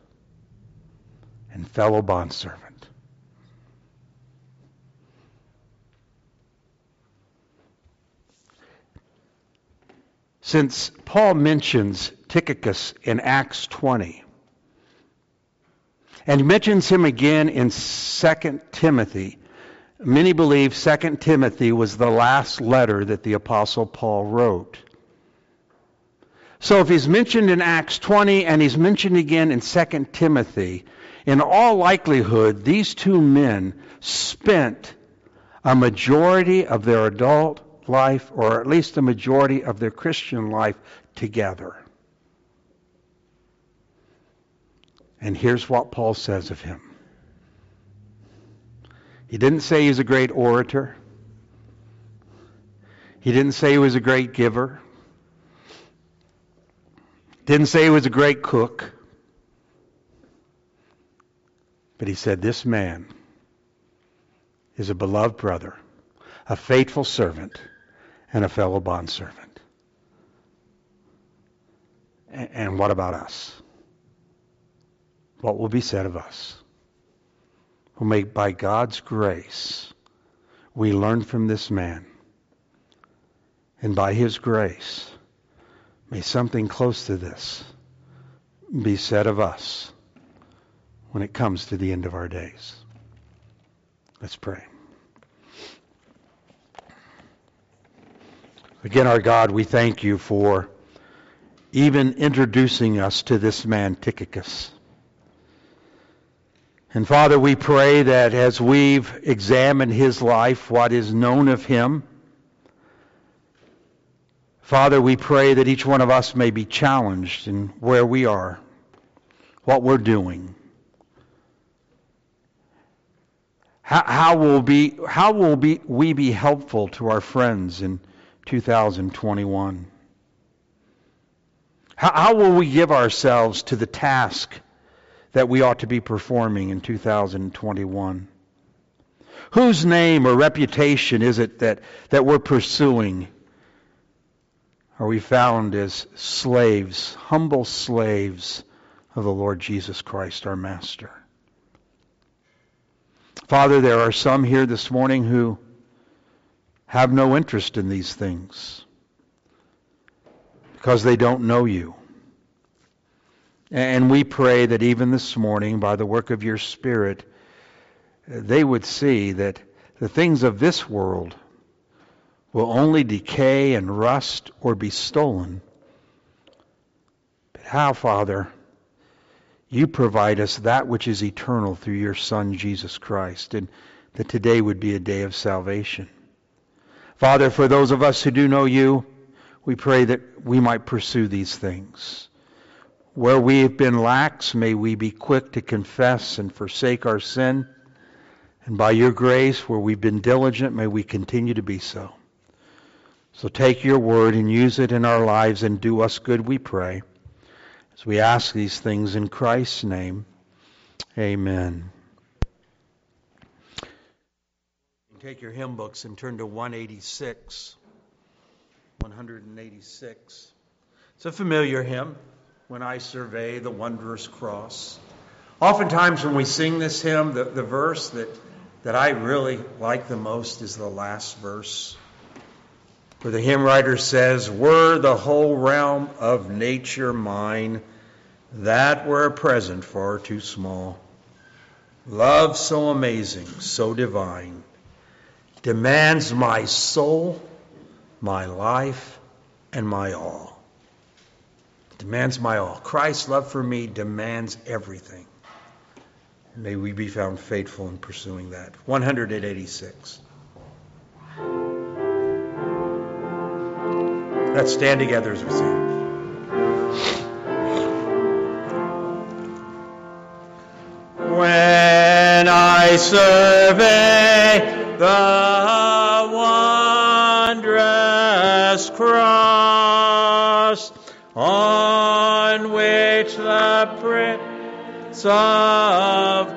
[SPEAKER 1] and fellow bondservant. Since Paul mentions Tychicus in Acts 20, and he mentions him again in 2 Timothy. Many believe 2 Timothy was the last letter that the Apostle Paul wrote. So if he's mentioned in Acts 20 and he's mentioned again in 2 Timothy, in all likelihood, these two men spent a majority of their adult life, or at least a majority of their Christian life, together. And here's what Paul says of him. He didn't say he's a great orator. He didn't say he was a great giver. Didn't say he was a great cook. But he said, This man is a beloved brother, a faithful servant, and a fellow bondservant. And what about us? What will be said of us. Who may by God's grace we learn from this man. And by his grace, may something close to this be said of us when it comes to the end of our days. Let's pray. Again, our God, we thank you for even introducing us to this man, Tychicus. And Father, we pray that as we've examined his life, what is known of him, Father, we pray that each one of us may be challenged in where we are, what we're doing. How, will, be, how will be, we be helpful to our friends in 2021? How, how will we give ourselves to the task that we ought to be performing in 2021? Whose name or reputation is it that, that we're pursuing? Are we found as slaves, humble slaves of the Lord Jesus Christ, our Master? Father, there are some here this morning who have no interest in these things because they don't know you. And we pray that even this morning, by the work of your Spirit, they would see that the things of this world will only decay and rust or be stolen. But how, Father, you provide us that which is eternal through your Son, Jesus Christ, and that today would be a day of salvation. Father, for those of us who do know you, we pray that we might pursue these things. Where we have been lax, may we be quick to confess and forsake our sin. And by your grace, where we've been diligent, may we continue to be so. So take your word and use it in our lives and do us good, we pray. As we ask these things in Christ's name, amen. Take your hymn books and turn to 186. 186. It's a familiar hymn, When I Survey the Wondrous Cross. Oftentimes, when we sing this hymn, the, the verse that, that I really like the most is the last verse where the hymn writer says, Were the whole realm of nature mine, that were a present far too small. Love so amazing, so divine, demands my soul, my life, and my all. Demands my all. Christ's love for me demands everything. May we be found faithful in pursuing that. 186. Let's stand together as we sing.
[SPEAKER 4] When I survey the wondrous cross the of